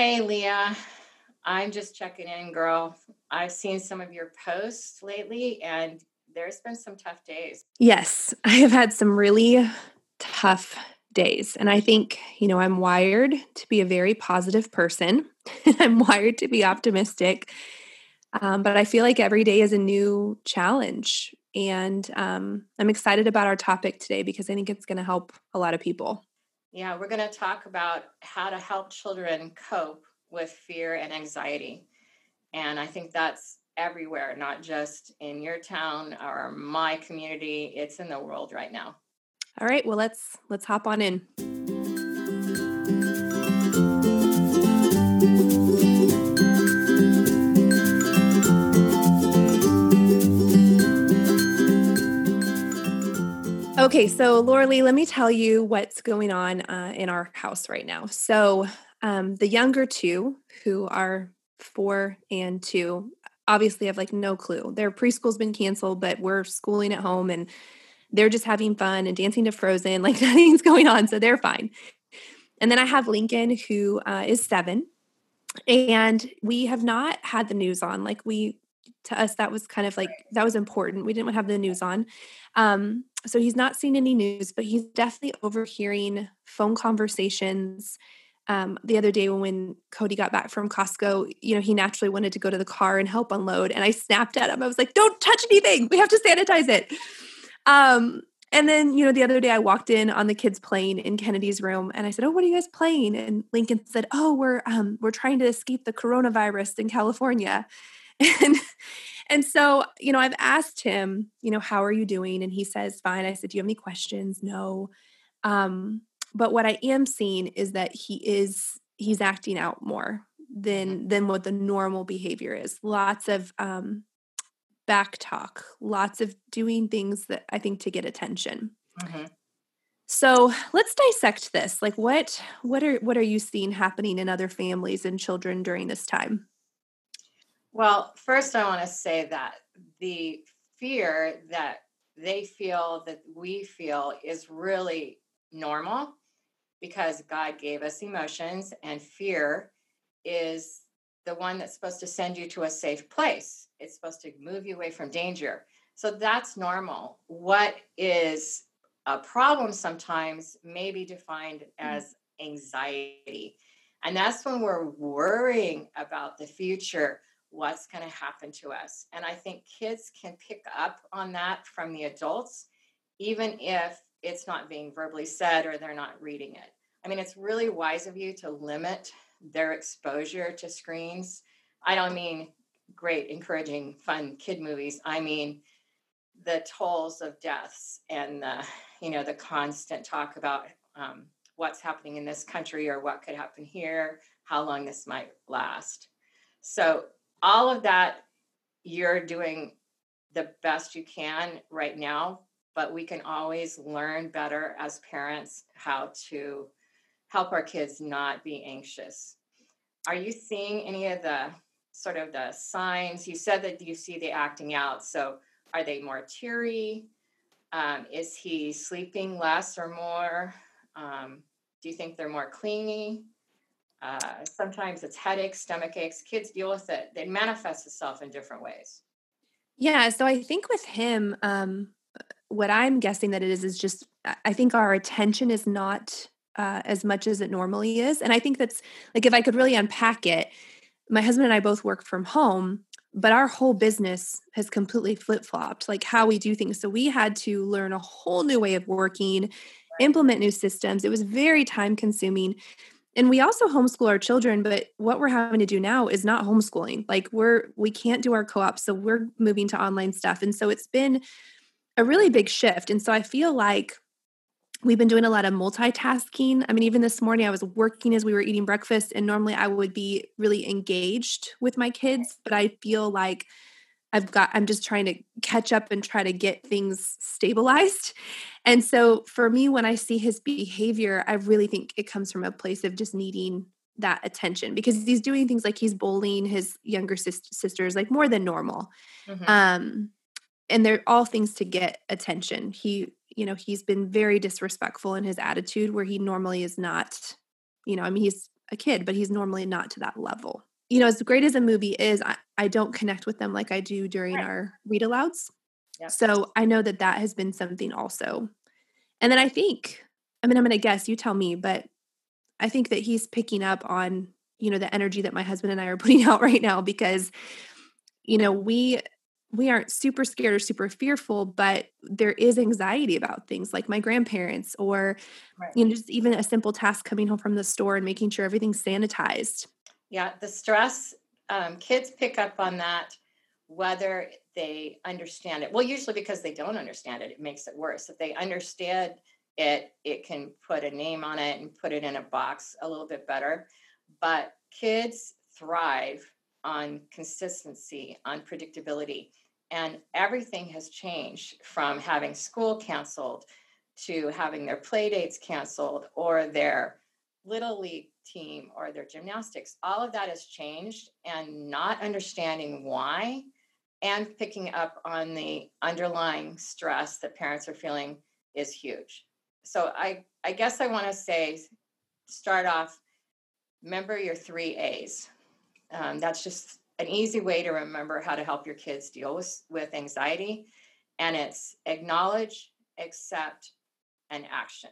Hey, Leah. I'm just checking in, girl. I've seen some of your posts lately, and there's been some tough days. Yes, I have had some really tough days. And I think, you know, I'm wired to be a very positive person, I'm wired to be optimistic. Um, but I feel like every day is a new challenge. And um, I'm excited about our topic today because I think it's going to help a lot of people. Yeah, we're going to talk about how to help children cope with fear and anxiety. And I think that's everywhere, not just in your town or my community, it's in the world right now. All right, well let's let's hop on in. Okay, so Laura Lee, let me tell you what's going on uh, in our house right now. So, um, the younger two, who are four and two, obviously have like no clue. Their preschool's been canceled, but we're schooling at home and they're just having fun and dancing to Frozen, like nothing's going on, so they're fine. And then I have Lincoln, who uh, is seven, and we have not had the news on. Like we, to us, that was kind of like that was important. We didn't have the news on, um, so he's not seen any news, but he's definitely overhearing phone conversations. Um, the other day when Cody got back from Costco, you know, he naturally wanted to go to the car and help unload. And I snapped at him. I was like, don't touch anything. We have to sanitize it. Um, and then, you know, the other day I walked in on the kids playing in Kennedy's room and I said, Oh, what are you guys playing? And Lincoln said, Oh, we're um, we're trying to escape the coronavirus in California. And and so, you know, I've asked him, you know, how are you doing? And he says, fine. I said, Do you have any questions? No. Um, but what I am seeing is that he is he's acting out more than mm-hmm. than what the normal behavior is. Lots of um back talk, lots of doing things that I think to get attention. Mm-hmm. So let's dissect this. Like what what are what are you seeing happening in other families and children during this time? Well, first I want to say that the fear that they feel that we feel is really normal because God gave us emotions and fear is the one that's supposed to send you to a safe place. It's supposed to move you away from danger. So that's normal. What is a problem sometimes may be defined mm. as anxiety. And that's when we're worrying about the future, what's going to happen to us. And I think kids can pick up on that from the adults, even if it's not being verbally said or they're not reading it. I mean, it's really wise of you to limit their exposure to screens. I don't mean great, encouraging, fun kid movies. I mean the tolls of deaths and the, you know, the constant talk about um, what's happening in this country or what could happen here, how long this might last. So all of that, you're doing the best you can right now, but we can always learn better as parents how to help our kids not be anxious. Are you seeing any of the sort of the signs? You said that you see the acting out. So are they more teary? Um, is he sleeping less or more? Um, do you think they're more clingy? Uh, sometimes it's headaches, stomach aches. Kids deal with it. It manifests itself in different ways. Yeah. So I think with him, um, what I'm guessing that it is is just I think our attention is not uh, as much as it normally is. And I think that's like if I could really unpack it, my husband and I both work from home, but our whole business has completely flip flopped, like how we do things. So we had to learn a whole new way of working, implement new systems. It was very time consuming. And we also homeschool our children, but what we're having to do now is not homeschooling. Like we're we can't do our co-op, so we're moving to online stuff. And so it's been a really big shift. And so I feel like we've been doing a lot of multitasking. I mean, even this morning, I was working as we were eating breakfast, and normally I would be really engaged with my kids, but I feel like I've got, I'm just trying to catch up and try to get things stabilized. And so for me, when I see his behavior, I really think it comes from a place of just needing that attention because he's doing things like he's bullying his younger sis- sisters like more than normal. Mm-hmm. Um, and they're all things to get attention. He you know he's been very disrespectful in his attitude where he normally is not you know i mean he's a kid, but he's normally not to that level. You know, as great as a movie is, I, I don't connect with them like I do during right. our read alouds. Yep. So I know that that has been something also. And then I think, I mean, I'm going to guess, you tell me, but I think that he's picking up on, you know, the energy that my husband and I are putting out right now because, you know, we we aren't super scared or super fearful, but there is anxiety about things like my grandparents or right. you know just even a simple task coming home from the store and making sure everything's sanitized. Yeah, the stress um, kids pick up on that whether they understand it. Well, usually because they don't understand it, it makes it worse. If they understand it, it can put a name on it and put it in a box a little bit better. But kids thrive on consistency, on predictability. And everything has changed from having school canceled to having their play dates canceled or their little league team or their gymnastics. All of that has changed, and not understanding why and picking up on the underlying stress that parents are feeling is huge. So I, I guess I want to say, start off, remember your three A's. Um, that's just an easy way to remember how to help your kids deal with, with anxiety. And it's acknowledge, accept, and action.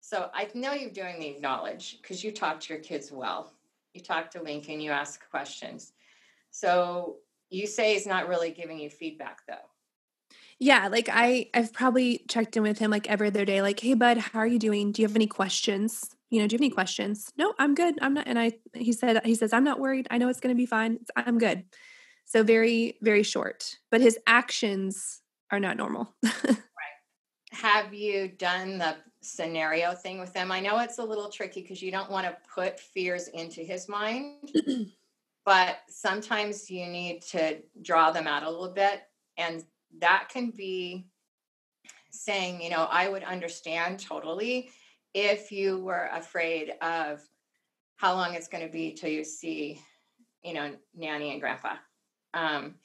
So I know you're doing the acknowledge because you talk to your kids well. You talk to Lincoln, you ask questions. So you say he's not really giving you feedback though. Yeah, like I I've probably checked in with him like every other day, like, hey bud, how are you doing? Do you have any questions? you know, do you have any questions? No, I'm good. I'm not. And I, he said, he says, I'm not worried. I know it's going to be fine. I'm good. So very, very short, but his actions are not normal. right. Have you done the scenario thing with them? I know it's a little tricky because you don't want to put fears into his mind, but sometimes you need to draw them out a little bit. And that can be saying, you know, I would understand totally if you were afraid of how long it's going to be till you see, you know, nanny and grandpa. Um,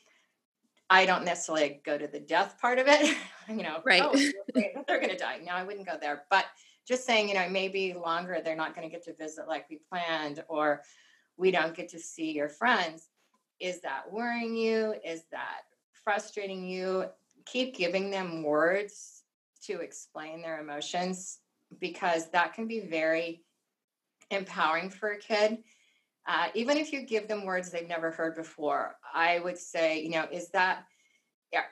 I don't necessarily go to the death part of it, you know, right. Oh, they're going to die. No, I wouldn't go there. But just saying, you know, maybe longer, they're not going to get to visit like we planned, or we don't get to see your friends. Is that worrying you? Is that frustrating you? Keep giving them words to explain their emotions because that can be very empowering for a kid. Uh, even if you give them words they've never heard before, I would say, you know, is that,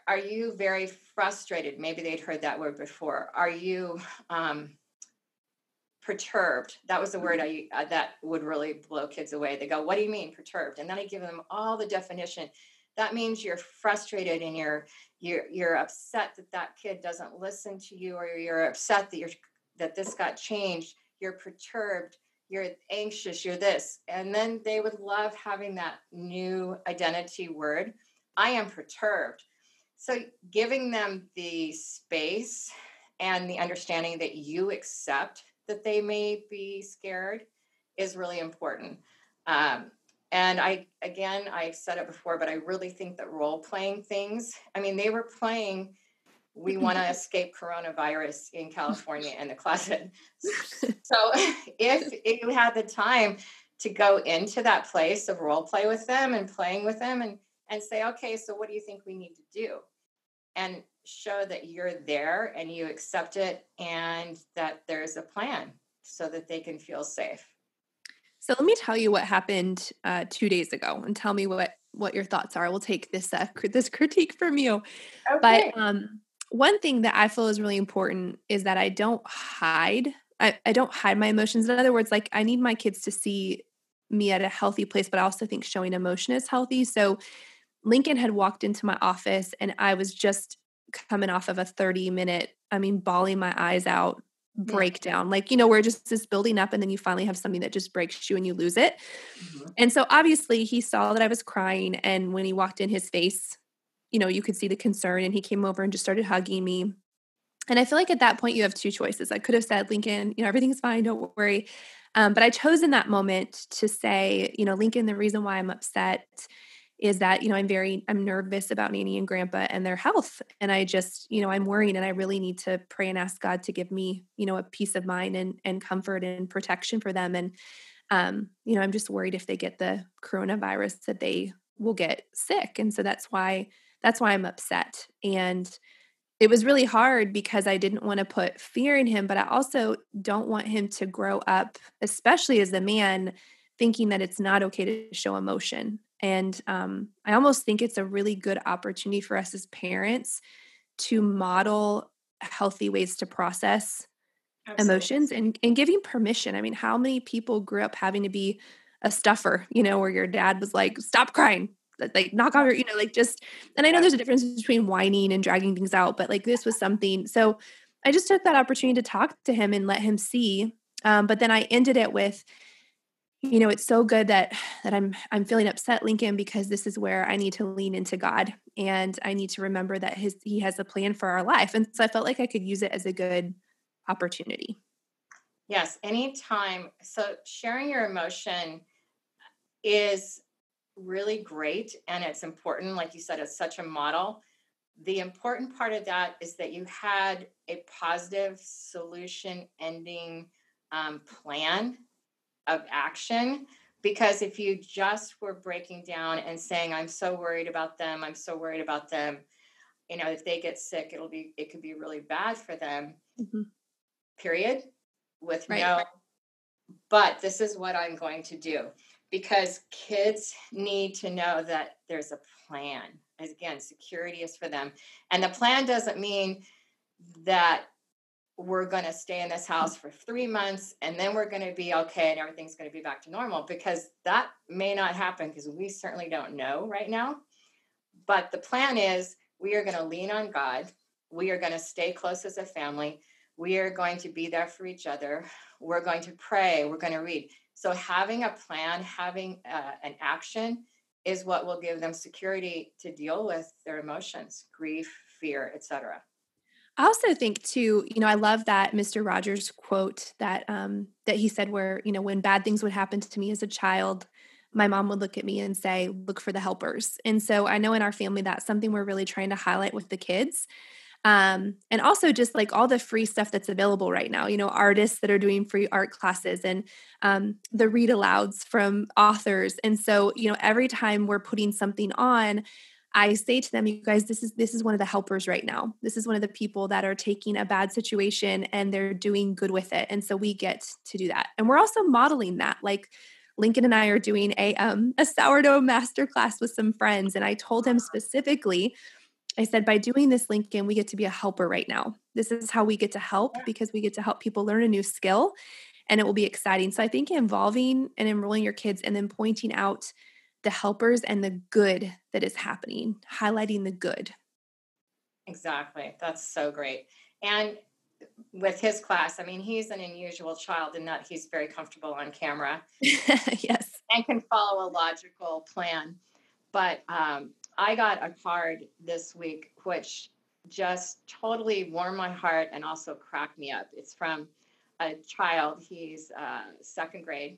are you very frustrated? Maybe they'd heard that word before. Are you um, perturbed? That was the word I, uh, that would really blow kids away. They go, what do you mean perturbed? And then I give them all the definition. That means you're frustrated and you're, you're, you're upset that that kid doesn't listen to you or you're upset that you're that this got changed you're perturbed you're anxious you're this. And then they would love having that new identity word. I am perturbed. So giving them the space and the understanding that you accept that they may be scared is really important. Um, and i again i've said it before but i really think that role playing things i mean they were playing we want to escape coronavirus in California in the closet. So if, if you had the time to go into that place of role play with them and playing with them and and say, okay, so what do you think we need to do? And show that you're there and you accept it and that there's a plan so that they can feel safe. So let me tell you what happened uh, two days ago and tell me what what your thoughts are. We'll take this uh, this critique from you. Okay. But um, one thing that I feel is really important is that I don't hide. I, I don't hide my emotions. In other words, like I need my kids to see me at a healthy place, but I also think showing emotion is healthy. So Lincoln had walked into my office and I was just coming off of a 30 minute, I mean, bawling my eyes out breakdown. Like, you know, where just this building up and then you finally have something that just breaks you and you lose it. Mm-hmm. And so obviously he saw that I was crying. And when he walked in, his face you know, you could see the concern and he came over and just started hugging me. And I feel like at that point you have two choices. I could have said, Lincoln, you know, everything's fine, don't worry. Um, but I chose in that moment to say, you know, Lincoln, the reason why I'm upset is that, you know, I'm very, I'm nervous about Nanny and Grandpa and their health. And I just, you know, I'm worrying and I really need to pray and ask God to give me, you know, a peace of mind and, and comfort and protection for them. And um, you know, I'm just worried if they get the coronavirus that they will get sick. And so that's why that's why I'm upset. And it was really hard because I didn't want to put fear in him, but I also don't want him to grow up, especially as a man, thinking that it's not okay to show emotion. And um, I almost think it's a really good opportunity for us as parents to model healthy ways to process Absolutely. emotions and, and giving permission. I mean, how many people grew up having to be a stuffer, you know, where your dad was like, stop crying, like knock off your, you know, like just, and I know there's a difference between whining and dragging things out, but like this was something. So I just took that opportunity to talk to him and let him see. Um, but then I ended it with, you know, it's so good that that I'm I'm feeling upset, Lincoln, because this is where I need to lean into God and I need to remember that his he has a plan for our life. And so I felt like I could use it as a good opportunity. Yes, anytime. So sharing your emotion is really great and it's important. Like you said, it's such a model. The important part of that is that you had a positive solution ending um, plan of action. Because if you just were breaking down and saying, I'm so worried about them, I'm so worried about them, you know, if they get sick, it'll be, it could be really bad for them, mm-hmm. period, with right. no, but this is what I'm going to do because kids need to know that there's a plan. Again, security is for them. And the plan doesn't mean that we're going to stay in this house for three months and then we're going to be okay and everything's going to be back to normal because that may not happen because we certainly don't know right now. But the plan is we are going to lean on God. We are going to stay close as a family. We are going to be there for each other. We're going to pray. We're going to read. So having a plan, having uh, an action is what will give them security to deal with their emotions, grief, fear, etc. I also think too, you know, I love that Mr. Rogers quote that um that he said where, you know, when bad things would happen to me as a child, my mom would look at me and say, look for the helpers. And so I know in our family that's something we're really trying to highlight with the kids um, and also just like all the free stuff that's available right now you know artists that are doing free art classes and um, the read alouds from authors. And so you know every time we're putting something on i say to them you guys this is this is one of the helpers right now. This is one of the people that are taking a bad situation and they're doing good with it. And so we get to do that. And we're also modeling that like Lincoln and I are doing a um, a sourdough masterclass with some friends, and I told him specifically I said, by doing this, Lincoln, we get to be a helper right now. This is how we get to help because we get to help people learn a new skill and it will be exciting. So I think involving and enrolling your kids and then pointing out the helpers and the good that is happening, highlighting the good. Exactly. That's so great. And with his class, I mean, he's an unusual child in that he's very comfortable on camera. yes. And can follow a logical plan. But um, I got a card this week, which just totally warmed my heart and also cracked me up. It's from a child, he's uh, second grade,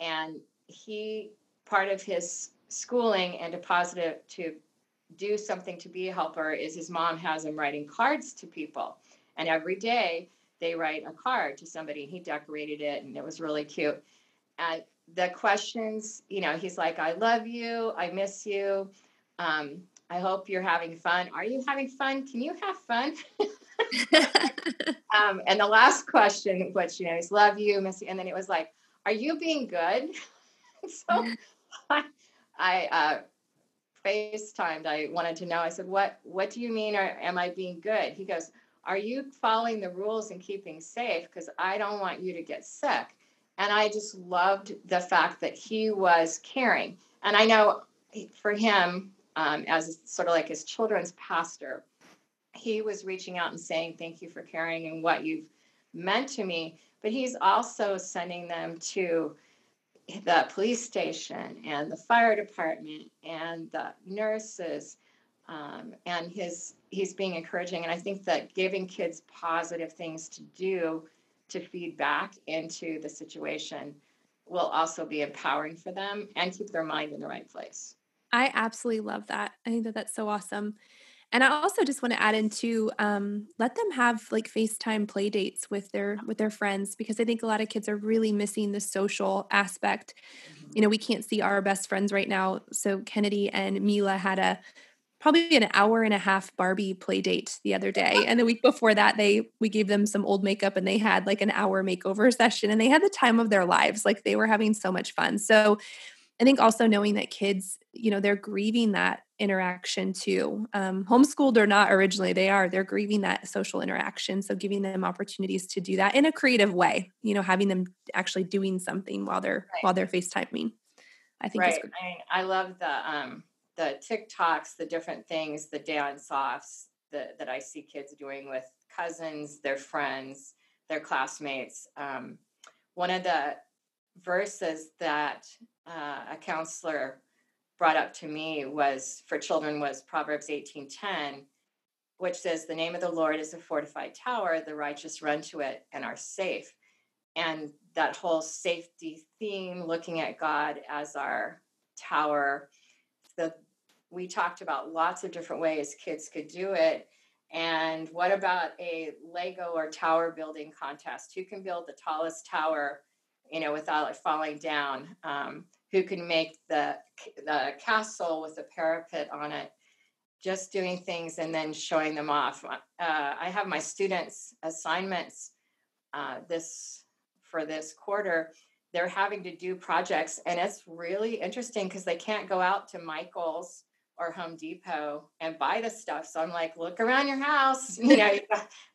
and he, part of his schooling and deposited to do something to be a helper is his mom has him writing cards to people. And every day they write a card to somebody. He decorated it and it was really cute. And the questions, you know, he's like, I love you, I miss you. Um, I hope you're having fun. Are you having fun? Can you have fun? um, and the last question, which you know, is love you, Missy, and then it was like, are you being good? so I, I uh, FaceTimed. I wanted to know. I said, "What What do you mean? Or am I being good?" He goes, "Are you following the rules and keeping safe? Because I don't want you to get sick." And I just loved the fact that he was caring. And I know for him, um, as sort of like his children's pastor, he was reaching out and saying, Thank you for caring and what you've meant to me. But he's also sending them to the police station and the fire department and the nurses. Um, and his he's being encouraging. And I think that giving kids positive things to do to feed back into the situation will also be empowering for them and keep their mind in the right place. I absolutely love that. I think that that's so awesome. And I also just want to add into um, let them have like FaceTime play dates with their with their friends because I think a lot of kids are really missing the social aspect. Mm-hmm. You know, we can't see our best friends right now. So Kennedy and Mila had a probably an hour and a half Barbie play date the other day. And the week before that, they we gave them some old makeup and they had like an hour makeover session and they had the time of their lives. Like they were having so much fun. So I think also knowing that kids, you know, they're grieving that interaction too. Um, homeschooled or not originally, they are, they're grieving that social interaction. So giving them opportunities to do that in a creative way, you know, having them actually doing something while they're right. while they're FaceTiming. I think right. I, mean, I love the um the TikToks, the different things, the dance offs that, that I see kids doing with cousins, their friends, their classmates. Um, one of the verses that uh, a counselor brought up to me was for children was Proverbs 18:10, which says, "The name of the Lord is a fortified tower; the righteous run to it and are safe." And that whole safety theme, looking at God as our tower, the we talked about lots of different ways kids could do it. And what about a Lego or tower building contest? Who can build the tallest tower, you know, without it falling down? Um, who can make the the castle with a parapet on it? Just doing things and then showing them off. Uh, I have my students' assignments uh, this for this quarter. They're having to do projects, and it's really interesting because they can't go out to Michael's or Home Depot and buy the stuff. So I'm like, look around your house, you know,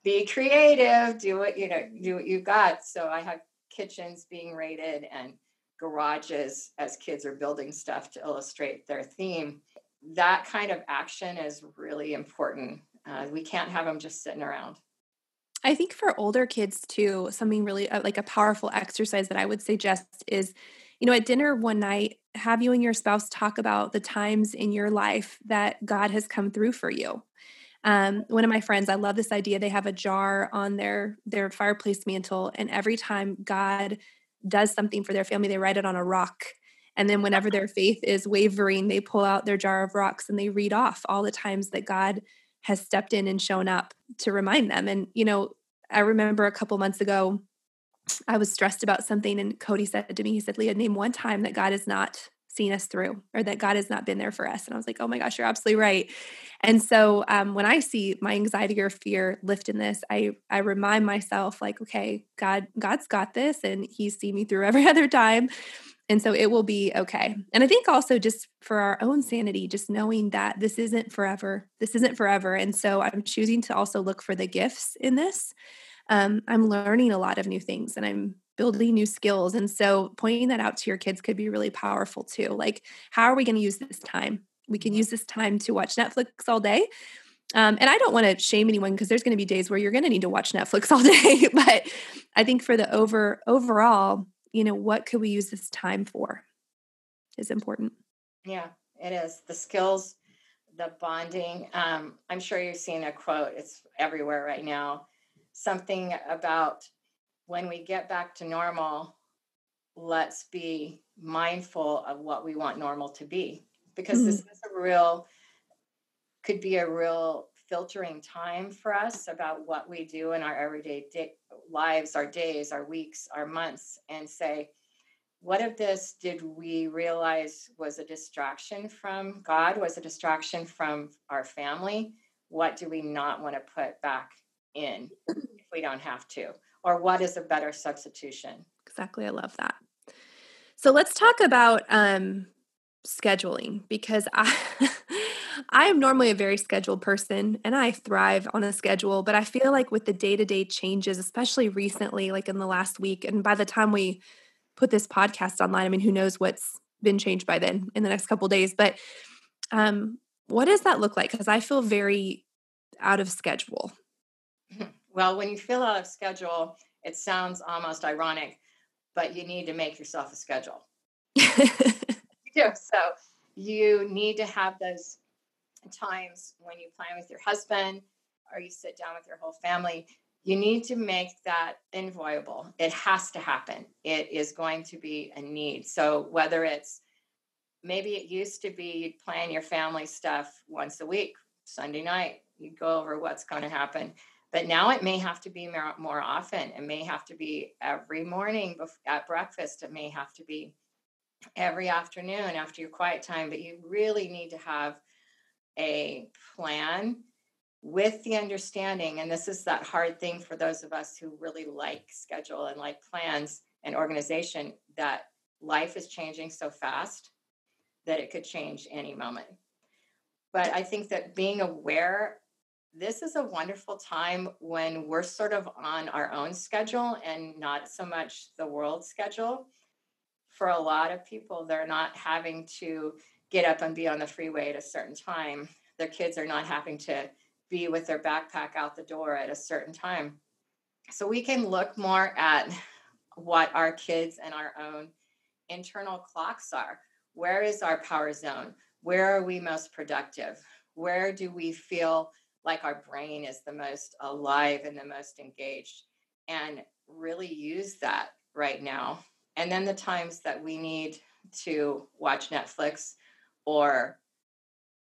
be creative, do what you know, do what you got. So I have kitchens being raided and garages as kids are building stuff to illustrate their theme. That kind of action is really important. Uh, we can't have them just sitting around. I think for older kids too, something really uh, like a powerful exercise that I would suggest is, you know, at dinner one night, have you and your spouse talk about the times in your life that God has come through for you. Um, one of my friends, I love this idea. They have a jar on their their fireplace mantle, and every time God does something for their family, they write it on a rock. And then whenever their faith is wavering, they pull out their jar of rocks and they read off all the times that God has stepped in and shown up to remind them. And, you know, I remember a couple months ago, I was stressed about something, and Cody said to me, he said, Leah, name one time that God has not seen us through or that God has not been there for us. And I was like, oh my gosh, you're absolutely right. And so um, when I see my anxiety or fear lift in this, I I remind myself like, okay, God, God's got this and he's seen me through every other time. And so it will be okay. And I think also just for our own sanity, just knowing that this isn't forever. This isn't forever. And so I'm choosing to also look for the gifts in this. Um, I'm learning a lot of new things and I'm building new skills. And so pointing that out to your kids could be really powerful too. Like, how are we going to use this time? We can mm-hmm. use this time to watch Netflix all day. Um, and I don't want to shame anyone because there's going to be days where you're going to need to watch Netflix all day. but I think for the over overall, you know, what could we use this time for is important. Yeah, it is. The skills, the bonding. Um, I'm sure you're seeing a quote, it's everywhere right now. Something about when we get back to normal, let's be mindful of what we want normal to be. Because mm-hmm. this is a real could be a real filtering time for us about what we do in our everyday day, lives our days our weeks our months and say what of this did we realize was a distraction from god was a distraction from our family? What do we not want to put back in if we don't have to or what is a better substitution? Exactly i love that. So let's talk about um, scheduling because i i am normally a very scheduled person and i thrive on a schedule but i feel like with the day-to-day changes especially recently like in the last week and by the time we put this podcast online i mean who knows what's been changed by then in the next couple days but um what does that look like? Because i feel very out of schedule Well, when you fill out a schedule, it sounds almost ironic, but you need to make yourself a schedule. you do. So you need to have those times when you plan with your husband or you sit down with your whole family. You need to make that inviolable. It has to happen. It is going to be a need. So whether it's maybe it used to be you'd plan your family stuff once a week Sunday night, you go over what's going to happen. But now it may have to be more, often. It may have to be every morning at breakfast. It may have to be every afternoon after your quiet time. But you really need to have a plan with the understanding, and this is that hard thing for those of us who really like schedule and like plans and organization, that life is changing so fast that it could change any moment. But I think that being aware, this is a wonderful time when we're sort of on our own schedule and not so much the world schedule. For a lot of people, they're not having to get up and be on the freeway at a certain time. Their kids are not having to be with their backpack out the door at a certain time. So we can look more at what our kids and our own internal clocks are. Where is our power zone? Where are we most productive? Where do we feel like our brain is the most alive and the most engaged? And really use that right now. And then the times that we need to watch Netflix or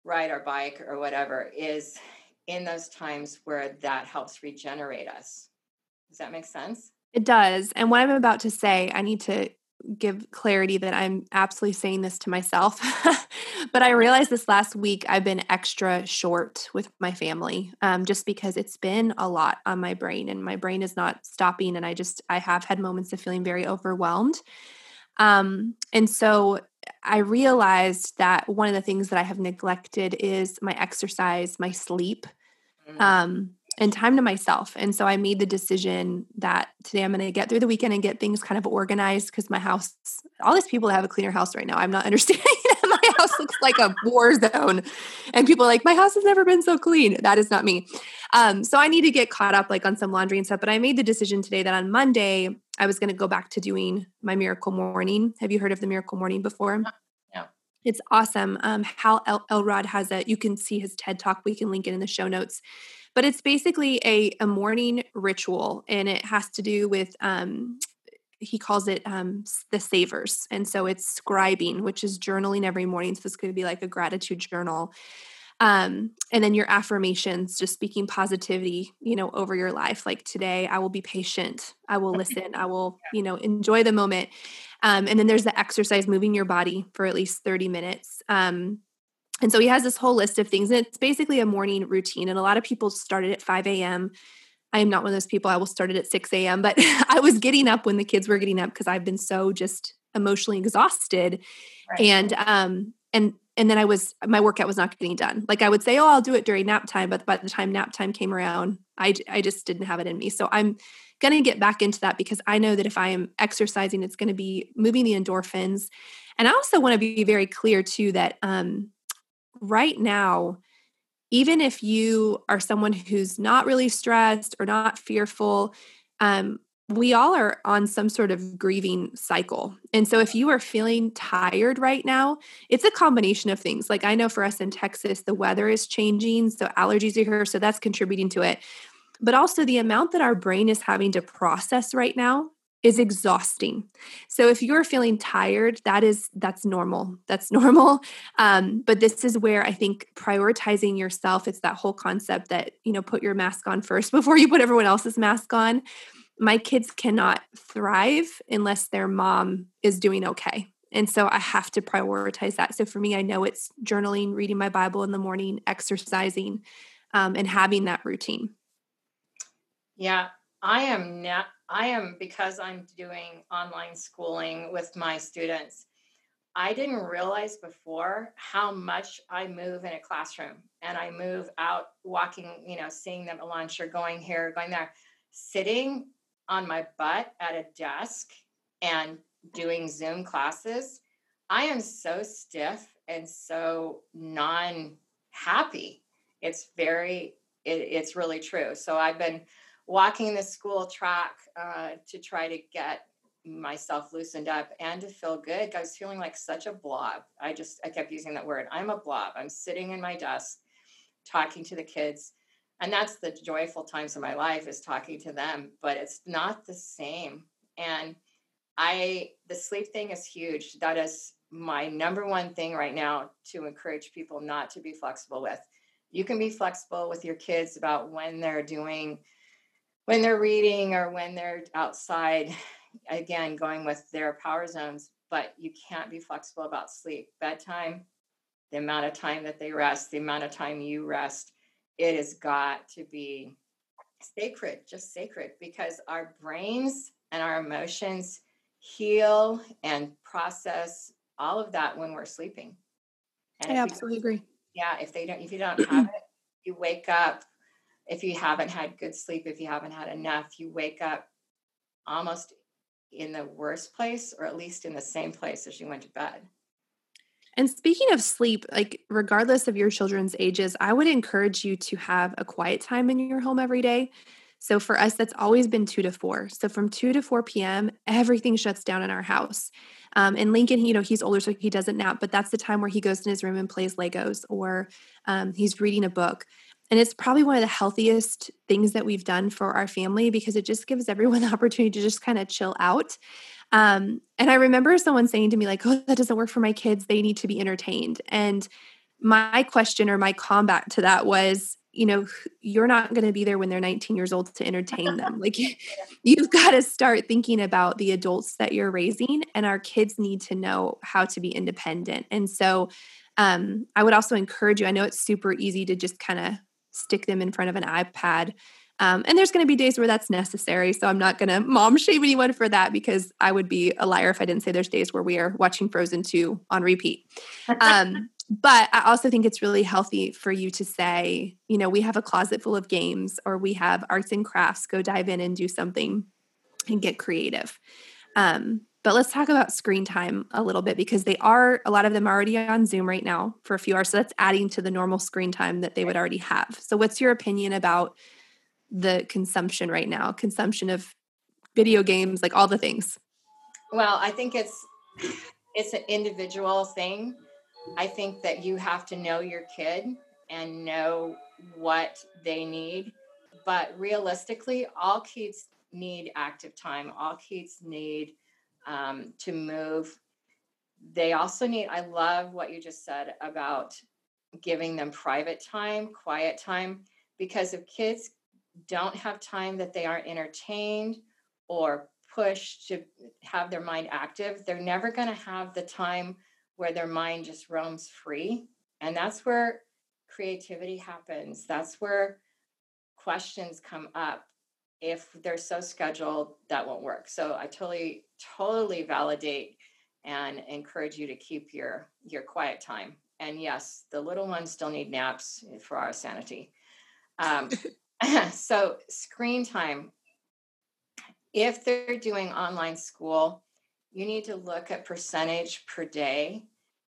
ride our bike or whatever is in those times where that helps regenerate us. Does that make sense? It does. And what I'm about to say, I need to give clarity that I'm absolutely saying this to myself. but I realized this last week I've been extra short with my family um, just because it's been a lot on my brain and my brain is not stopping. And I just, I have had moments of feeling very overwhelmed. Um, and so I realized that one of the things that I have neglected is my exercise, my sleep, mm. um, and time to myself. And so I made the decision that today I'm going to get through the weekend and get things kind of organized because my house, all these people have a cleaner house right now. I'm not understanding. That my house looks like a war zone. And people are like, my house has never been so clean. That is not me. Um, so I need to get caught up like on some laundry and stuff. But I made the decision today that on Monday, I was going to go back to doing my miracle morning. Have you heard of the miracle morning before? Yeah. It's awesome. Um, Hal El- Elrod has a, you can see his TED talk. We can link it in the show notes. But it's basically a, a morning ritual and it has to do with, um, he calls it um, the savers. And so it's scribing, which is journaling every morning. So this could be like a gratitude journal. Um, and then your affirmations, just speaking positivity, you know, over your life. Like today, I will be patient. I will listen. I will, you know, enjoy the moment. Um, and then there's the exercise, moving your body for at least 30 minutes. Um, and so he has this whole list of things. And it's basically a morning routine. And a lot of people started at 5 a.m. I am not one of those people. I will start it at 6 a.m. But I was getting up when the kids were getting up because I've been so just emotionally exhausted. Right. And um and and then I was my workout was not getting done. Like I would say, oh, I'll do it during nap time, but by the time nap time came around, I I just didn't have it in me. So I'm going to get back into that because I know that if I am exercising, it's going to be moving the endorphins. And I also want to be very clear too that um, right now, even if you are someone who's not really stressed or not fearful, um, we all are on some sort of grieving cycle. And so if you are feeling tired right now, it's a combination of things. Like I know for us in Texas, the weather is changing. So allergies are here. So that's contributing to it. But also the amount that our brain is having to process right now is exhausting. So if you're feeling tired, that is that's normal. That's normal. Um, but this is where I think prioritizing yourself. It's that whole concept that you know put your mask on first before you put everyone else's mask on. My kids cannot thrive unless their mom is doing okay. And so I have to prioritize that. So for me, I know it's journaling, reading my Bible in the morning, exercising, um, and having that routine. Yeah, I am not I am because I'm doing online schooling with my students. I didn't realize before how much I move in a classroom and I move out walking, you know, seeing them at lunch or going here, going there, sitting on my butt at a desk and doing Zoom classes. I am so stiff and so non happy. It's very, it, it's really true. So I've been walking the school track uh, to try to get myself loosened up and to feel good. I was feeling like such a blob. I just, I kept using that word. I'm a blob. I'm sitting in my desk talking to the kids. And that's the joyful times of my life is talking to them, but it's not the same. And I, the sleep thing is huge. That is my number one thing right now to encourage people not to be flexible with you can be flexible with your kids about when they're doing when they're reading or when they're outside again going with their power zones but you can't be flexible about sleep. Bedtime the amount of time that they rest the amount of time you rest it has got to be sacred just sacred because our brains and our emotions heal and process all of that when we're sleeping. And i absolutely agree. Yeah if they don't if you don't have it you wake up if you haven't had good sleep if you haven't had enough you wake up almost in the worst place or at least in the same place as you went to bed and speaking of sleep, like regardless of your children's ages, I would encourage you to have a quiet time in your home every day. So for us, that's always been two to four. So from two to 4 p.m., everything shuts down in our house. Um, and Lincoln, you know, he's older, so he doesn't nap, but that's the time where he goes in his room and plays Legos or um, he's reading a book. And it's probably one of the healthiest things that we've done for our family because it just gives everyone the opportunity to just kind of chill out. Um, and I remember someone saying to me, like, oh, that doesn't work for my kids. They need to be entertained. And my question or my combat to that was, you know you're not going to be there when they're 19 years old to entertain them like you've got to start thinking about the adults that you're raising and our kids need to know how to be independent and so um, i would also encourage you i know it's super easy to just kind of stick them in front of an ipad um, and there's going to be days where that's necessary so i'm not going to mom shame anyone for that because i would be a liar if i didn't say there's days where we are watching frozen 2 on repeat um, but I also think it's really healthy for you to say, you know, we have a closet full of games or we have arts and crafts, go dive in and do something and get creative. Um, but let's talk about screen time a little bit because they are, a lot of them are already on Zoom right now for a few hours. So that's adding to the normal screen time that they would already have. So, what's your opinion about the consumption right now? Consumption of video games, like all the things? Well, I think it's it's an individual thing I think that you have to know your kid and know what they need. But realistically, all kids need active time, all kids need um, to move. They also need, I love what you just said about giving them private time, quiet time, because if kids don't have time that they aren't entertained or pushed to have their mind active, they're never going to have the time where their mind just roams free. And that's where creativity happens. That's where questions come up. If they're so scheduled, that won't work. So I totally, totally validate and encourage you to keep your your quiet time. And yes, the little ones still need naps for our sanity. Um, so screen time. If they're doing online school, you need to look at percentage per day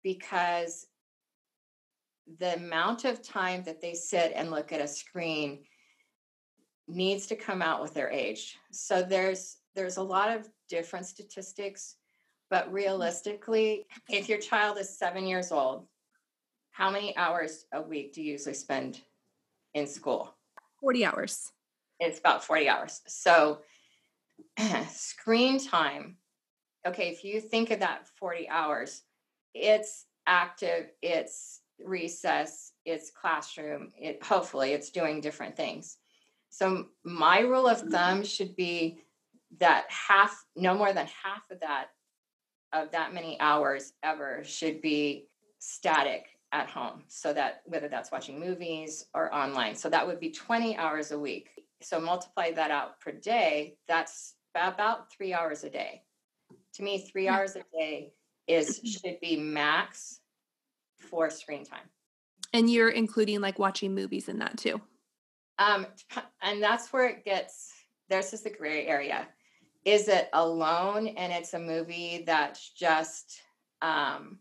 because the amount of time that they sit and look at a screen needs to come out with their age. So there's there's a lot of different statistics, but realistically, if your child is 7 years old, how many hours a week do you usually spend in school? 40 hours. It's about 40 hours. So screen time. Okay, if you think of that 40 hours, it's active, it's recess, it's classroom, it hopefully it's doing different things. So my rule of thumb should be that half, no more than half of that of that many hours ever should be static at home. So that whether that's watching movies or online. So that would be 20 hours a week. So multiply that out per day, that's about three hours a day. To me, three hours a day is should be max for screen time. And you're including like watching movies in that too. Um, and that's where it gets there's just the gray area. Is it alone and it's a movie that's just um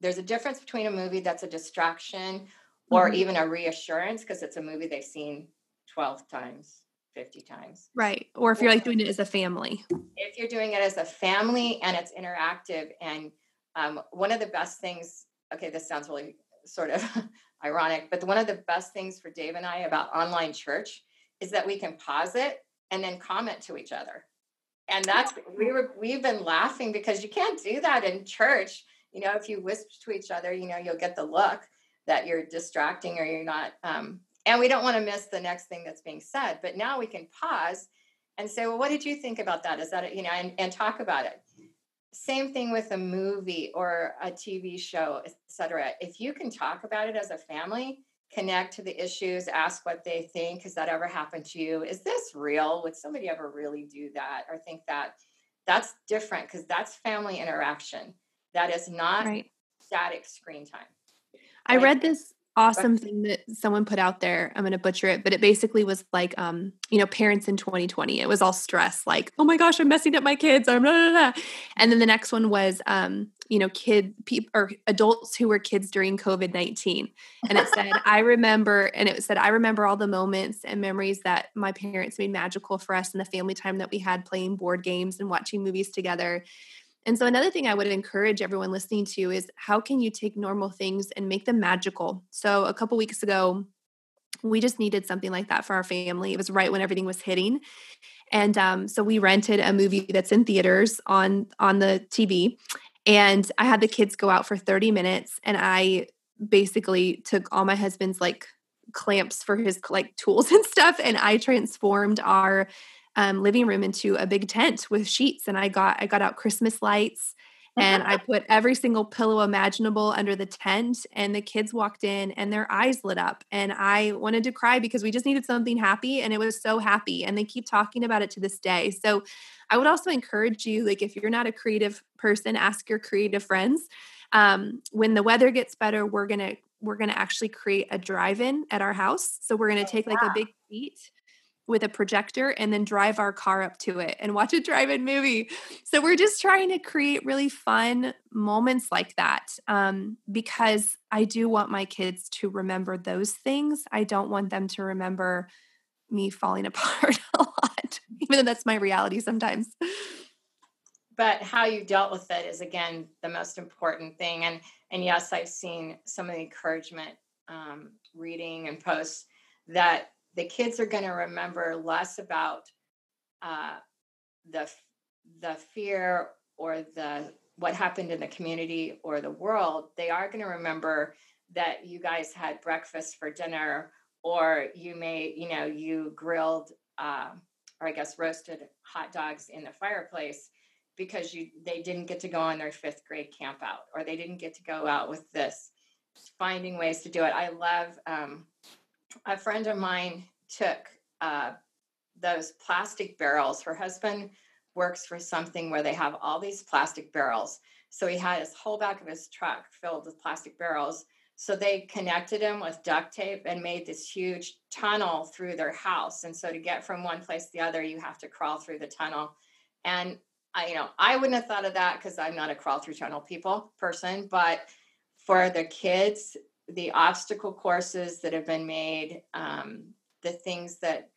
there's a difference between a movie that's a distraction or mm-hmm. even a reassurance because it's a movie they've seen 12 times 50 times. Right. Or if you're like doing it as a family. If you're doing it as a family and it's interactive. And um, one of the best things, okay, this sounds really sort of ironic, but one of the best things for Dave and I about online church is that we can pause it and then comment to each other. And that's we were we've been laughing because you can't do that in church. You know, if you whisper to each other, you know, you'll get the look. that you're distracting or you're not um, and we don't want to miss the next thing that's being said but now we can pause and say well what did you think about that is that you know and, and talk about it same thing with a movie or a tv show etc if you can talk about it as a family connect to the issues ask what they think has that ever happened to you? Is this real? Would somebody ever really do that? Or think that that's different because that's family interaction. That is not right. static screen time. I read this awesome thing that someone put out there. I'm going to butcher it, but it basically was like, um, you know, parents in 2020. It was all stress, like, oh my gosh, I'm messing up my kids. I'm blah, blah, blah. And then the next one was, um, you know, kid people or adults who were kids during COVID 19. And it said, I remember, and it said, I remember all the moments and memories that my parents made magical for us and the family time that we had playing board games and watching movies together. And so, another thing I would encourage everyone listening to is how can you take normal things and make them magical? So, a couple weeks ago, we just needed something like that for our family. It was right when everything was hitting. And um, so we rented a movie that's in theaters on on the TV. And I had the kids go out for 30 minutes and I basically took all my husband's like clamps for his like tools and stuff and I transformed our um, living room into a big tent with sheets and i got i got out christmas lights and i put every single pillow imaginable under the tent and the kids walked in and their eyes lit up and i wanted to cry because we just needed something happy and it was so happy and they keep talking about it to this day. So i would also encourage you like if you're not a creative person ask your creative friends um, when the weather gets better we're gonna we're gonna actually create a drive-in at our house. So we're gonna oh, take like a big seat with a projector and then drive our car up to it and watch a drive-in movie. So we're just trying to create really fun moments like that um, because I do want my kids to remember those things. I don't want them to remember me falling apart a lot, even though that's my reality sometimes. But how you dealt with it is again the most important thing. And and yes, I've seen some of the encouragement um, reading and posts that the kids are going to remember less about uh, the the fear or the what happened in the community or the world. They are going to remember that you guys had breakfast for dinner, or you may you know you grilled uh, or I guess roasted hot dogs in the fireplace because you they didn't get to go on their fifth grade camp out or they didn't get to go out with this finding ways to do it i love um, a friend of mine took uh, those plastic barrels. Her husband works for something where they have all these plastic barrels. So he had his whole back of his truck filled with plastic barrels. So they connected him with duct tape and made this huge tunnel through their house. And so to get from one place to the other, you have to crawl through the tunnel. And I, you know, I wouldn't have thought of that because I'm not a crawl through tunnel people person, but for the kids, the obstacle courses that have been made, um, the things that,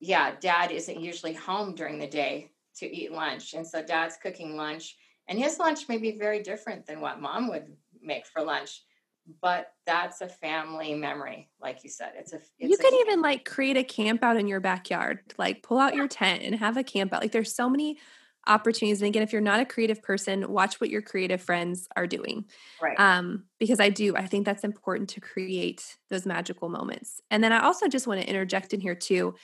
yeah, dad isn't usually home during the day to eat lunch. And so dad's cooking lunch, and his lunch may be very different than what mom would make for lunch. But that's a family memory, like you said. It's a. It's you could even like create a camp out in your backyard, like pull out your tent and have a camp out. Like there's so many opportunities. And again if you're not a creative person watch what your creative friends are doing. Right. Um because i do i think that's important to create those magical moments. And then i also just want to interject in here too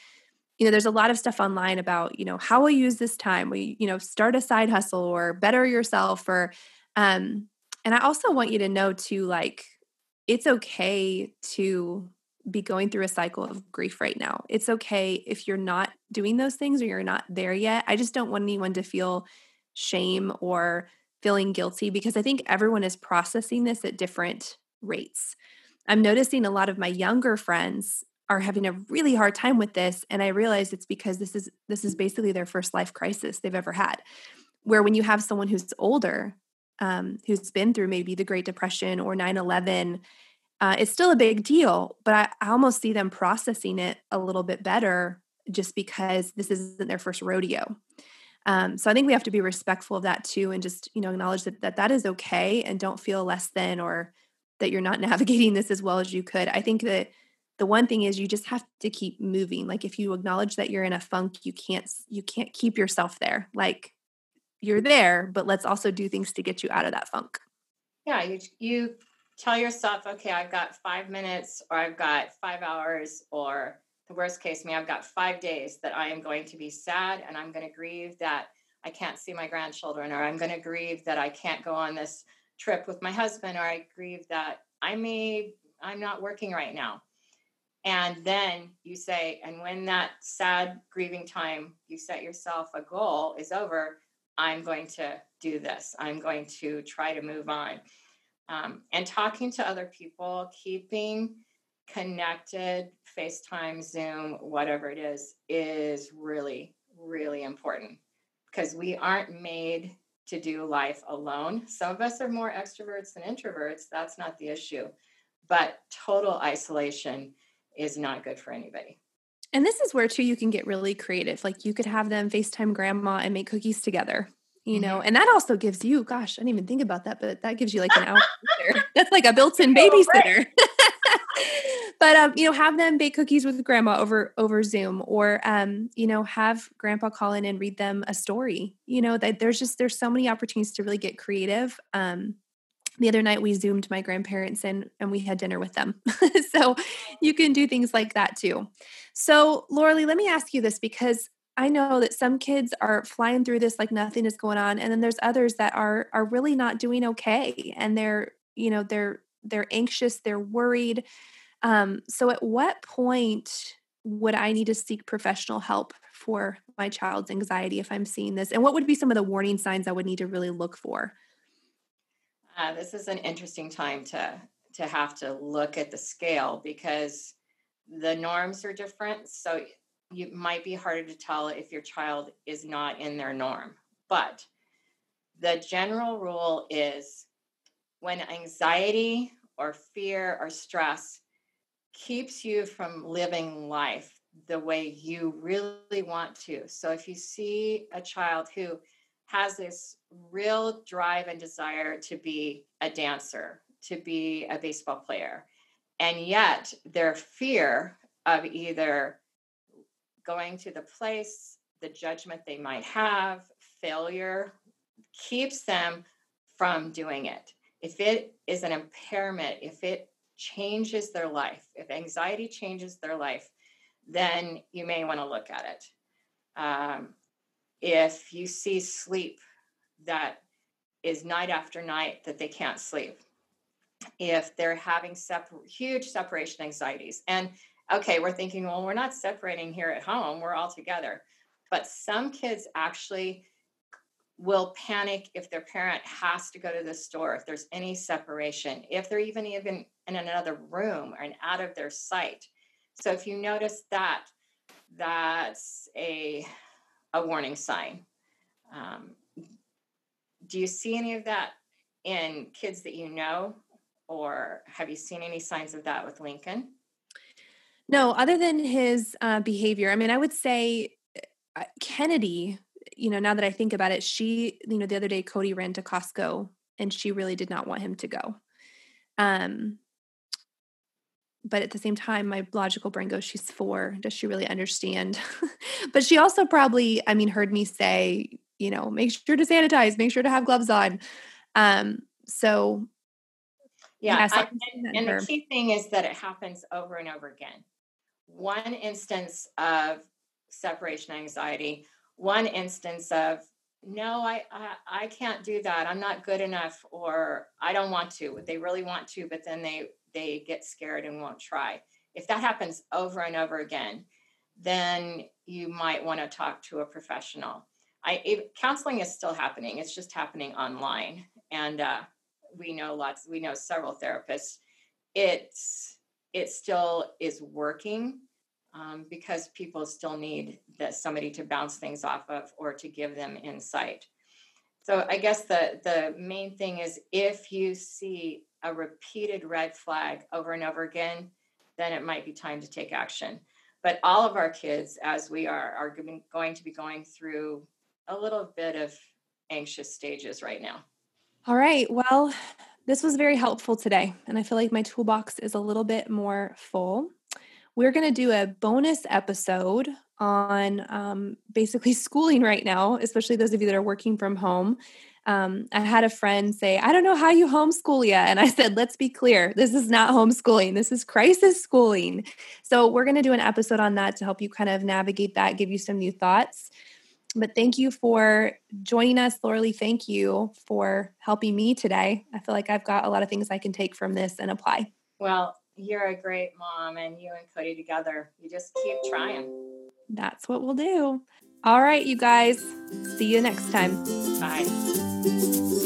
you know there's a lot of stuff online about you know how we use this time? We you know start a side hustle or better yourself or um and i also want you to know too like it's okay to be going through a cycle of grief right now. It's okay if you're not doing those things or you're not there yet. I just don't want anyone to feel shame or feeling guilty because I think everyone is processing this at different rates. I'm noticing a lot of my younger friends are having a really hard time with this and I realize it's because this is this is basically their first life crisis they've ever had. Where when you have someone who's older um, who's been through maybe the Great Depression or 9 11 uh, it's still a big deal, but I, I almost see them processing it a little bit better just because this isn't their first rodeo. Um, so I think we have to be respectful of that too, and just you know acknowledge that, that that is okay, and don't feel less than or that you're not navigating this as well as you could. I think that the one thing is you just have to keep moving. Like if you acknowledge that you're in a funk, you can't you can't keep yourself there. Like you're there, but let's also do things to get you out of that funk. Yeah, you you tell yourself, okay, I've got five minutes or I've got five hours or the worst case me, I've got five days that I am going to be sad and I'm going to grieve that I can't see my grandchildren or I'm going to grieve that I can't go on this trip with my husband or I grieve that I may I'm not working right now. And then you say, and when that sad grieving time, you set yourself a goal is over, I'm going to do this. I'm going to try to move on. Um, and talking to other people, keeping connected, FaceTime, Zoom, whatever it is, is really, really important because we aren't made to do life alone. Some of us are more extroverts than introverts. That's not the issue. But total isolation is not good for anybody. And this is where too you can get really creative. Like you could have them FaceTime grandma and make cookies together. You know, mm-hmm. and that also gives you, gosh, I didn't even think about that, but that gives you like an hour. That's like a built-in babysitter. but um, you know, have them bake cookies with grandma over over Zoom, or um, you know, have grandpa call in and read them a story. You know, that there's just there's so many opportunities to really get creative. Um, the other night we zoomed my grandparents and and we had dinner with them so you can do things like that too so Lauralee, let me ask you this because i know that some kids are flying through this like nothing is going on and then there's others that are are really not doing okay and they're you know they're they're anxious they're worried. Um so at what point would i need to seek professional help for my child's anxiety if i'm seeing this? And what would be some of the warning signs i would need to really look for? Uh, this is an interesting time to to have to look at the scale because the norms are different. So you might be harder to tell if your child is not in their norm. But the general rule is when anxiety or fear or stress keeps you from living life the way you really want to. So if you see a child who has this real drive and desire to be a dancer, to be a baseball player. And yet their fear of either going to the place, the judgment they might have, failure, keeps them from doing it. If it is an impairment, if it changes their life, if anxiety changes their life, then you may want to look at it. Um, if you see sleep that is night after night that they can't sleep, if they're having separ- huge separation anxieties. And okay, we're thinking, well, we're not separating here at home, we're all together. But some kids actually will panic if their parent has to go to the store, if there's any separation, if they're even even in another room and out of their sight. So if you notice that, that's a a warning sign. Um, do you see any of that in kids that you know, or have you seen any signs of that with Lincoln? No, other than his uh, behavior. I mean, I would say uh, Kennedy, you know, now that I think about it, she, you know, the other day Cody ran to Costco and she really did not want him to go. Um, but at the same time my logical brain goes she's four does she really understand but she also probably i mean heard me say you know make sure to sanitize make sure to have gloves on um so yeah yes, I, and, and the key thing is that it happens over and over again one instance of separation anxiety one instance of no I, I i can't do that i'm not good enough or i don't want to they really want to but then they they get scared and won't try. If that happens over and over again, then you might want to talk to a professional. I it, counseling is still happening. It's just happening online, and uh, we know lots. We know several therapists. It's it still is working um, because people still need that somebody to bounce things off of or to give them insight. So I guess the the main thing is if you see a repeated red flag over and over again, then it might be time to take action. But all of our kids, as we are, are going to be going through a little bit of anxious stages right now. All right. Well, this was very helpful today. And I feel like my toolbox is a little bit more full. We're going to do a bonus episode on um, basically schooling right now, especially those of you that are working from home. Um, I had a friend say, I don't know how you homeschool yet. And I said, let's be clear, this is not homeschooling, this is crisis schooling. So, we're going to do an episode on that to help you kind of navigate that, give you some new thoughts. But thank you for joining us, Lauralee. Thank you for helping me today. I feel like I've got a lot of things I can take from this and apply. Well, you're a great mom, and you and Cody together, you just keep trying. That's what we'll do. All right, you guys. See you next time. Bye.